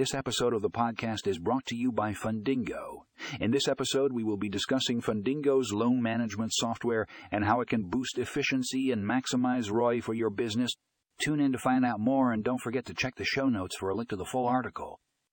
This episode of the podcast is brought to you by Fundingo. In this episode, we will be discussing Fundingo's loan management software and how it can boost efficiency and maximize ROI for your business. Tune in to find out more and don't forget to check the show notes for a link to the full article.